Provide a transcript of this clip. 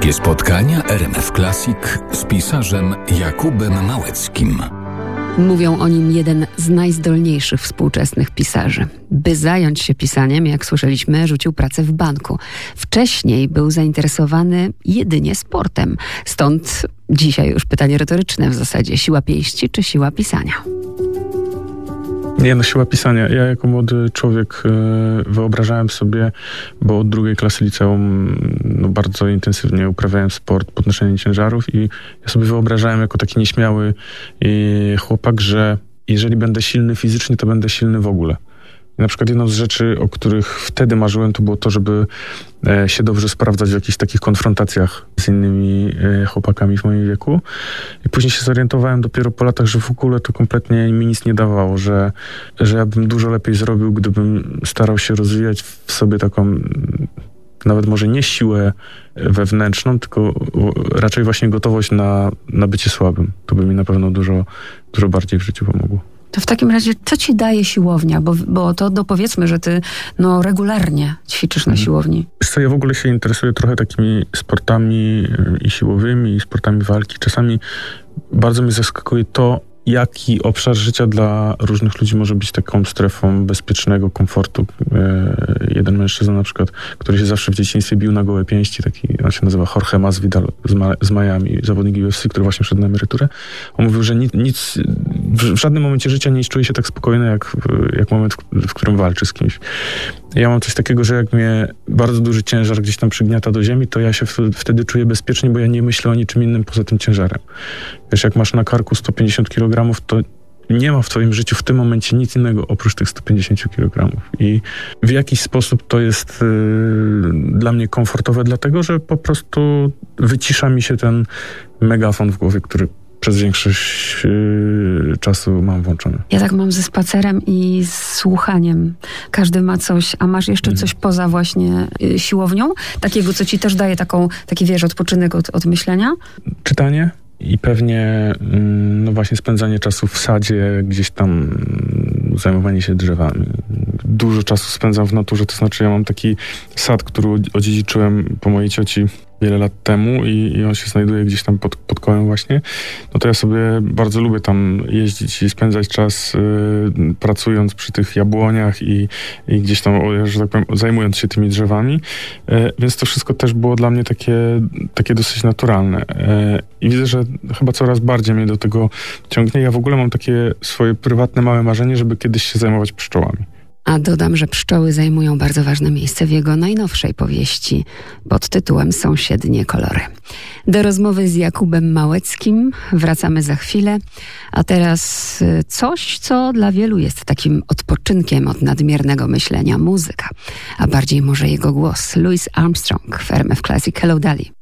Autorskie spotkania RMF Classic z pisarzem Jakubem Małeckim. Mówią o nim jeden z najzdolniejszych współczesnych pisarzy. By zająć się pisaniem, jak słyszeliśmy, rzucił pracę w banku. Wcześniej był zainteresowany jedynie sportem. Stąd dzisiaj już pytanie retoryczne w zasadzie: siła pięści czy siła pisania? Nie, no siła pisania. Ja jako młody człowiek e, wyobrażałem sobie, bo od drugiej klasy liceum no, bardzo intensywnie uprawiałem sport, podnoszenie ciężarów i ja sobie wyobrażałem jako taki nieśmiały e, chłopak, że jeżeli będę silny fizycznie, to będę silny w ogóle na przykład jedną z rzeczy, o których wtedy marzyłem, to było to, żeby e, się dobrze sprawdzać w jakichś takich konfrontacjach z innymi e, chłopakami w moim wieku. I później się zorientowałem dopiero po latach, że w ogóle to kompletnie mi nic nie dawało, że, że ja bym dużo lepiej zrobił, gdybym starał się rozwijać w sobie taką nawet może nie siłę wewnętrzną, tylko raczej właśnie gotowość na, na bycie słabym. To by mi na pewno dużo, dużo bardziej w życiu pomogło. To w takim razie, co ci daje siłownia? Bo, bo to no powiedzmy, że ty no, regularnie ćwiczysz na mhm. siłowni. Co, ja w ogóle się interesuję trochę takimi sportami y, i siłowymi, i sportami walki. Czasami bardzo mnie zaskakuje to, jaki obszar życia dla różnych ludzi może być taką strefą bezpiecznego komfortu. E, jeden mężczyzna na przykład, który się zawsze w dzieciństwie bił na gołe pięści, taki, on się nazywa Jorge Masvidal z, Ma z Miami, zawodnik UFC, który właśnie wszedł na emeryturę. On mówił, że nic, nic w żadnym momencie życia nie czuje się tak spokojny, jak, jak moment, w którym walczy z kimś. Ja mam coś takiego, że jak mnie bardzo duży ciężar gdzieś tam przygniata do ziemi, to ja się wtedy czuję bezpiecznie, bo ja nie myślę o niczym innym poza tym ciężarem. Wiesz, jak masz na karku 150 kg, to nie ma w twoim życiu w tym momencie nic innego oprócz tych 150 kg. I w jakiś sposób to jest y, dla mnie komfortowe, dlatego że po prostu wycisza mi się ten megafon w głowie, który przez większość yy, czasu mam włączony. Ja tak mam ze spacerem i z słuchaniem. Każdy ma coś, a masz jeszcze mhm. coś poza właśnie yy, siłownią? Takiego, co ci też daje taką, taki, wiesz, odpoczynek od, od myślenia? Czytanie i pewnie mm, no właśnie spędzanie czasu w sadzie, gdzieś tam mm, zajmowanie się drzewami. Dużo czasu spędzam w naturze, to znaczy ja mam taki sad, który odziedziczyłem po mojej cioci wiele lat temu i, i, on się znajduje gdzieś tam pod, pod kołem właśnie, no to ja sobie bardzo lubię tam jeździć i spędzać czas y, pracując przy tych jabłoniach i, i gdzieś tam, że tak powiem, zajmując się tymi drzewami. Y, więc to wszystko też było dla mnie takie, takie dosyć naturalne. Y, I widzę, że chyba coraz bardziej mnie do tego ciągnie. Ja w ogóle mam takie swoje prywatne małe marzenie, żeby kiedyś się zajmować pszczołami. A dodam, że pszczoły zajmują bardzo ważne miejsce w jego najnowszej powieści pod tytułem Sąsiednie kolory. Do rozmowy z Jakubem Małeckim wracamy za chwilę, a teraz y, coś, co dla wielu jest takim odpoczynkiem od nadmiernego myślenia muzyka, a bardziej może jego głos. Louis Armstrong w Classic. Hello Dali.